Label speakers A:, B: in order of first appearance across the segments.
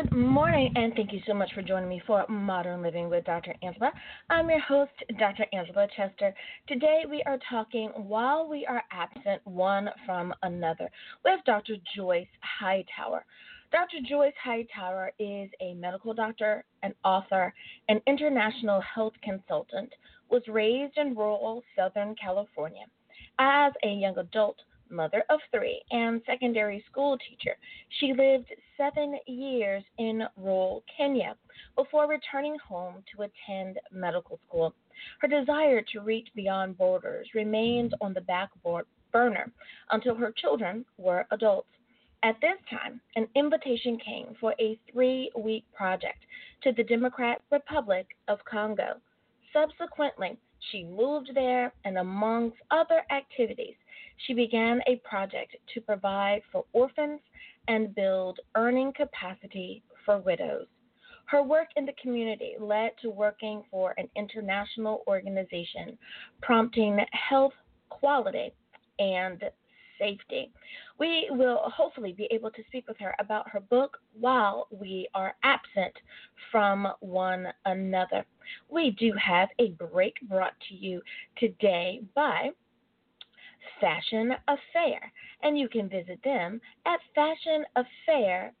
A: Good morning, and thank you so much for joining me for Modern Living with Dr. Angela. I'm your host, Dr. Angela Chester. Today we are talking while we are absent one from another with Dr. Joyce Hightower. Dr. Joyce Hightower is a medical doctor, an author, an international health consultant, was raised in rural Southern California. As a young adult, mother of three, and secondary school teacher. She lived seven years in rural Kenya before returning home to attend medical school. Her desire to reach beyond borders remained on the back burner until her children were adults. At this time, an invitation came for a three week project to the Democratic Republic of Congo. Subsequently, she moved there and, amongst other activities, she began a project to provide for orphans and build earning capacity for widows. Her work in the community led to working for an international organization, prompting health quality and safety. We will hopefully be able to speak with her about her book while we are absent from one another. We do have a break brought to you today by Fashion Affair, and you can visit them at fashionaffair.net.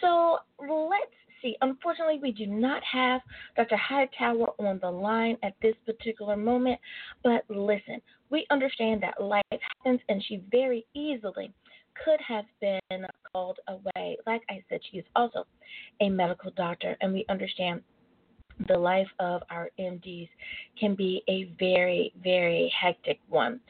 A: So let's see. Unfortunately, we do not have Dr. Hightower on the line at this particular moment, but listen, we understand that life happens, and she very easily could have been called away. Like I said, she is also a medical doctor, and we understand the life of our MDs can be a very, very hectic one.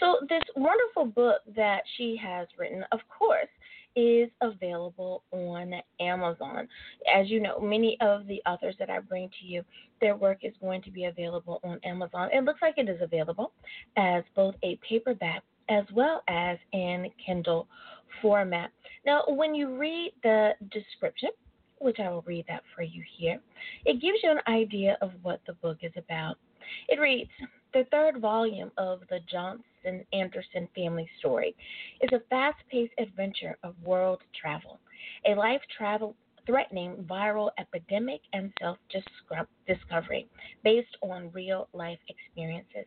A: So, this wonderful book that she has written, of course, is available on Amazon. As you know, many of the authors that I bring to you, their work is going to be available on Amazon. It looks like it is available as both a paperback as well as in Kindle format. Now, when you read the description, which I will read that for you here. It gives you an idea of what the book is about. It reads The third volume of the Johnson Anderson family story is a fast paced adventure of world travel, a life travel threatening viral epidemic and self discovery based on real life experiences.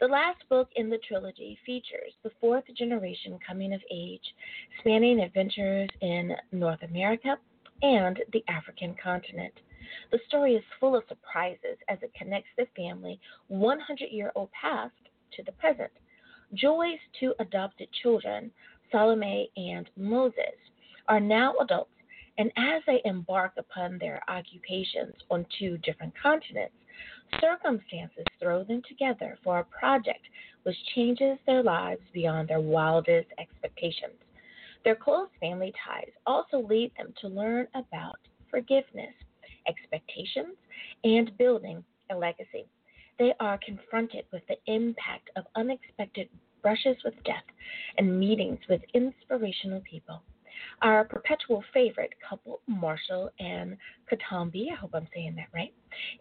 A: The last book in the trilogy features the fourth generation coming of age, spanning adventures in North America, and the African continent. The story is full of surprises as it connects the family 100 year old past to the present. Joy's two adopted children, Salome and Moses, are now adults, and as they embark upon their occupations on two different continents, circumstances throw them together for a project which changes their lives beyond their wildest expectations. Their close family ties also lead them to learn about forgiveness, expectations, and building a legacy. They are confronted with the impact of unexpected brushes with death and meetings with inspirational people. Our perpetual favorite couple, Marshall and Katambi, I hope I'm saying that right,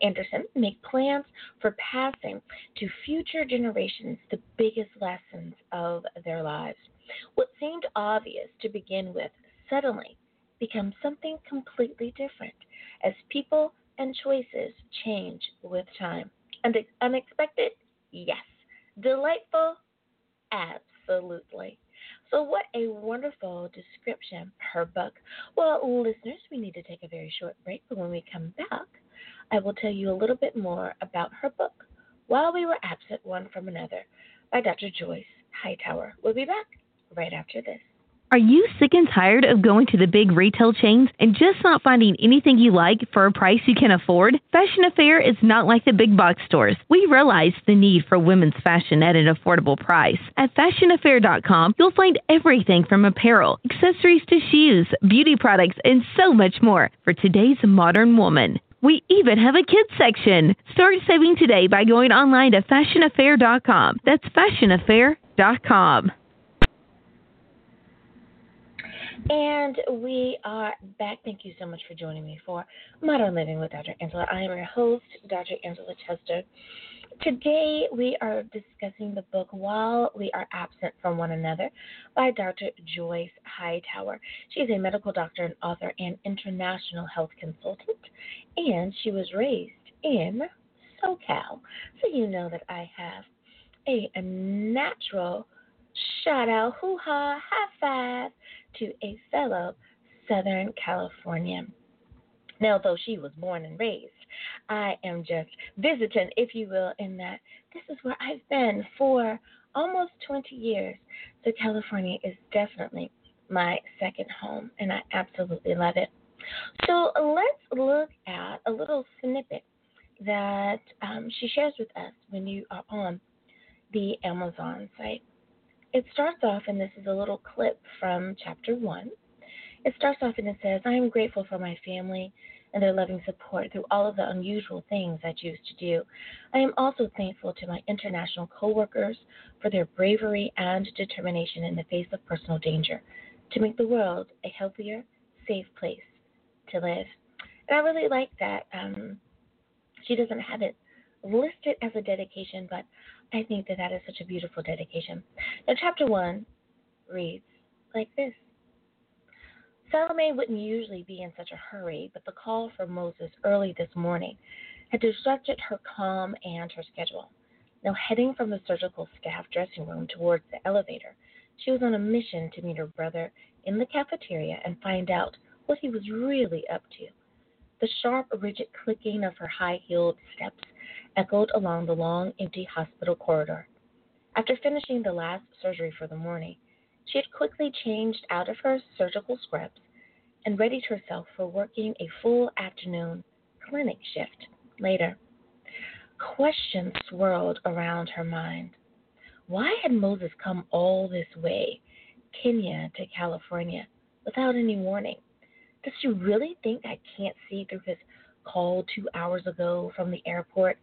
A: Anderson, make plans for passing to future generations the biggest lessons of their lives. What seemed obvious to begin with suddenly becomes something completely different as people and choices change with time. And unexpected? Yes. Delightful? Absolutely. So, what a wonderful description, her book. Well, listeners, we need to take a very short break, but when we come back, I will tell you a little bit more about her book, While We Were Absent One from Another, by Dr. Joyce Hightower. We'll be back right after this.
B: Are you sick and tired of going to the big retail chains and just not finding anything you like for a price you can afford? Fashion Affair is not like the big box stores. We realize the need for women's fashion at an affordable price. At fashionaffair.com, you'll find everything from apparel, accessories to shoes, beauty products, and so much more for today's modern woman. We even have a kids section. Start saving today by going online to fashionaffair.com. That's fashionaffair.com.
A: And we are back. Thank you so much for joining me for Modern Living with Dr. Angela. I am your host, Dr. Angela Chester. Today we are discussing the book While We Are Absent from One Another by Dr. Joyce Hightower. She is a medical doctor and author and international health consultant, and she was raised in SoCal. So you know that I have a, a natural shout out, hoo ha, high five to a fellow Southern Californian. Now, though she was born and raised, I am just visiting, if you will, in that this is where I've been for almost 20 years. So, California is definitely my second home, and I absolutely love it. So, let's look at a little snippet that um, she shares with us when you are on the Amazon site it starts off, and this is a little clip from chapter one. It starts off and it says, I am grateful for my family and their loving support through all of the unusual things I choose to do. I am also thankful to my international coworkers for their bravery and determination in the face of personal danger to make the world a healthier, safe place to live. And I really like that. Um, she doesn't have it listed as a dedication, but I think that that is such a beautiful dedication. Now, chapter one reads like this Salome wouldn't usually be in such a hurry, but the call from Moses early this morning had disrupted her calm and her schedule. Now, heading from the surgical staff dressing room towards the elevator, she was on a mission to meet her brother in the cafeteria and find out what he was really up to. The sharp, rigid clicking of her high heeled steps echoed along the long, empty hospital corridor. After finishing the last surgery for the morning, she had quickly changed out of her surgical scrubs and readied herself for working a full afternoon clinic shift later. Questions swirled around her mind. Why had Moses come all this way, Kenya to California, without any warning? Does she really think I can't see through his call two hours ago from the airport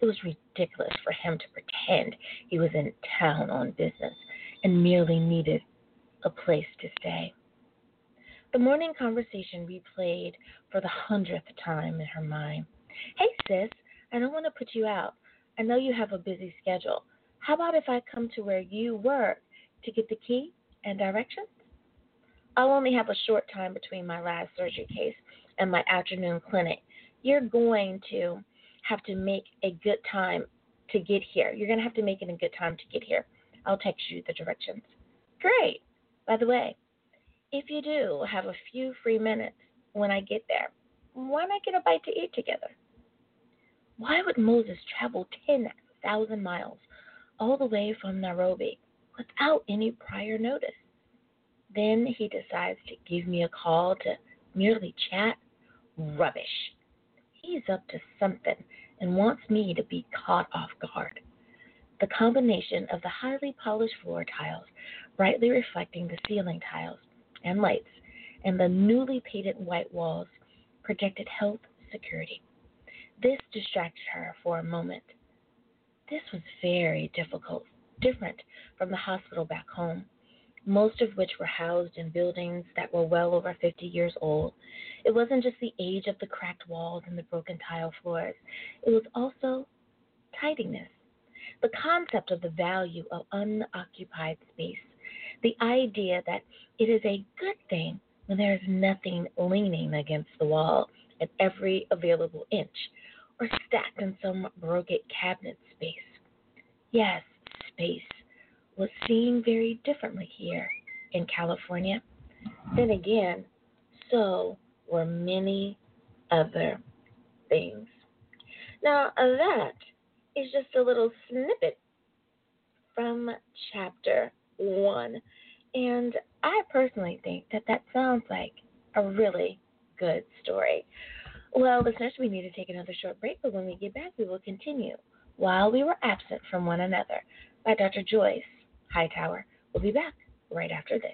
A: it was ridiculous for him to pretend he was in town on business and merely needed a place to stay. The morning conversation replayed for the hundredth time in her mind. Hey, sis, I don't want to put you out. I know you have a busy schedule. How about if I come to where you work to get the key and directions? I'll only have a short time between my last surgery case and my afternoon clinic. You're going to have to make a good time to get here. You're going to have to make it a good time to get here. I'll text you the directions. Great. By the way, if you do have a few free minutes when I get there, why not get a bite to eat together? Why would Moses travel 10,000 miles all the way from Nairobi without any prior notice? Then he decides to give me a call to merely chat. Rubbish he's up to something and wants me to be caught off guard. The combination of the highly polished floor tiles, brightly reflecting the ceiling tiles and lights, and the newly painted white walls projected health security. This distracted her for a moment. This was very difficult, different from the hospital back home most of which were housed in buildings that were well over 50 years old. It wasn't just the age of the cracked walls and the broken tile floors, it was also tidiness. The concept of the value of unoccupied space, the idea that it is a good thing when there is nothing leaning against the wall at every available inch or stacked in some broken cabinet space. Yes, space was seen very differently here in California. Then again, so were many other things. Now, that is just a little snippet from chapter one. And I personally think that that sounds like a really good story. Well, listeners, we need to take another short break, but when we get back, we will continue. While we were absent from one another by Dr. Joyce Hightower. We'll be back right after this.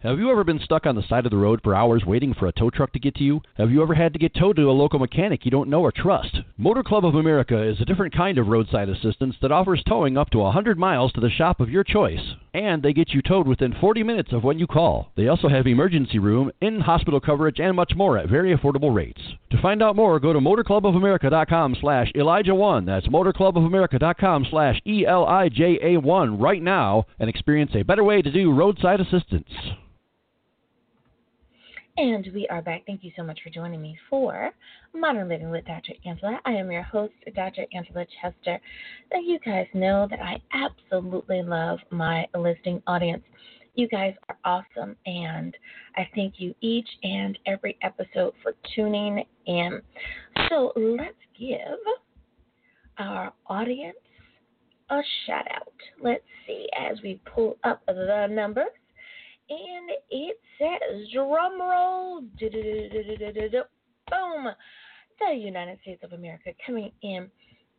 C: Have you ever been stuck on the side of the road for hours waiting for a tow truck to get to you? Have you ever had to get towed to a local mechanic you don't know or trust? Motor Club of America is a different kind of roadside assistance that offers towing up to 100 miles to the shop of your choice. And they get you towed within 40 minutes of when you call. They also have emergency room, in hospital coverage, and much more at very affordable rates. To find out more, go to motorclubofamerica.com slash Elijah1. That's motorclubofamerica.com slash E-L-I-J-A-1 right now and experience a better way to do roadside assistance.
A: And we are back. Thank you so much for joining me for Modern Living with Dr. Angela. I am your host, Dr. Angela Chester. Now, you guys know that I absolutely love my listening audience. You guys are awesome, and I thank you each and every episode for tuning in. So, let's give our audience a shout out. Let's see as we pull up the numbers and it says, drum roll, boom, the United States of America coming in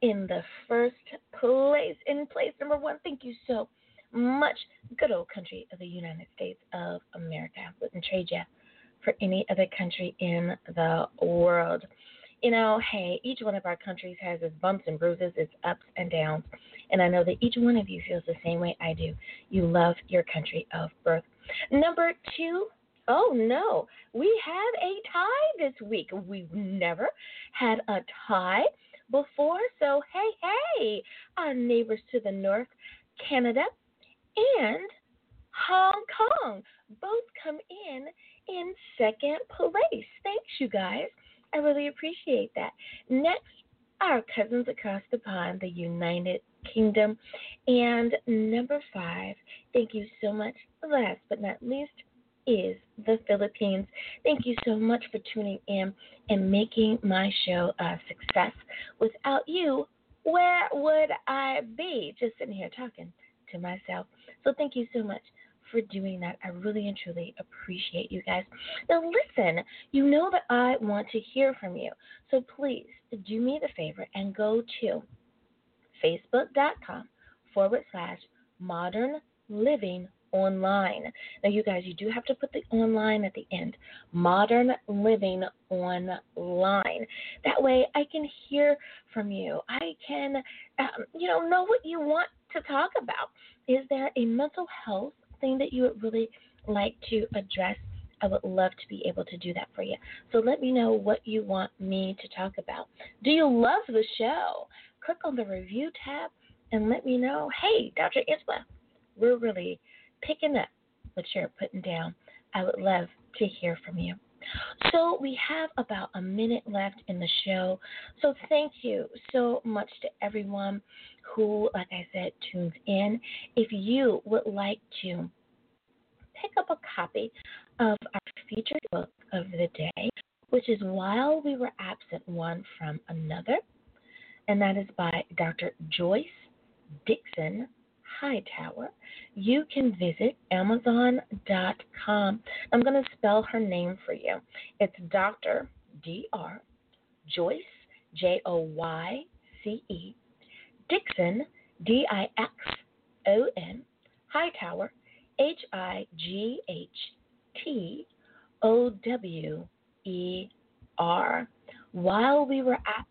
A: in the first place. In place number one, thank you so much. Good old country of the United States of America. I Wouldn't trade you for any other country in the world. You know, hey, each one of our countries has its bumps and bruises, its ups and downs. And I know that each one of you feels the same way I do. You love your country of birth. Number two, oh no, we have a tie this week. We've never had a tie before. So, hey, hey, our neighbors to the north, Canada and Hong Kong, both come in in second place. Thanks, you guys. I really appreciate that. Next, our cousins across the pond, the United Kingdom. And number five, thank you so much. Last but not least, is the Philippines. Thank you so much for tuning in and making my show a success. Without you, where would I be? Just sitting here talking to myself. So thank you so much for doing that. I really and truly appreciate you guys. Now, listen, you know that I want to hear from you. So please do me the favor and go to facebook.com forward slash modern living online. Now, you guys, you do have to put the online at the end. Modern living online. That way, I can hear from you. I can, um, you know, know what you want to talk about. Is there a mental health thing that you would really like to address? I would love to be able to do that for you. So let me know what you want me to talk about. Do you love the show? click on the review tab and let me know hey, Dr. Isla, we're really picking up what you're putting down. I would love to hear from you. So, we have about a minute left in the show. So, thank you so much to everyone who, like I said, tunes in. If you would like to pick up a copy of our featured book of the day, which is While We Were Absent One from Another, and that is by Dr. Joyce Dixon Hightower. You can visit Amazon.com. I'm going to spell her name for you. It's Dr. D.R. Joyce, J O Y C E, Dixon, D I X O N, Hightower, H I G H T O W E R. While we were at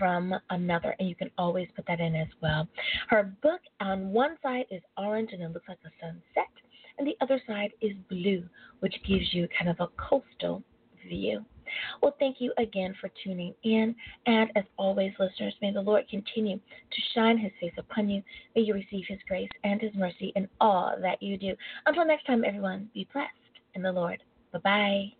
A: from another, and you can always put that in as well. Her book on one side is orange and it looks like a sunset, and the other side is blue, which gives you kind of a coastal view. Well, thank you again for tuning in. And as always, listeners, may the Lord continue to shine his face upon you. May you receive his grace and his mercy in all that you do. Until next time, everyone, be blessed in the Lord. Bye bye.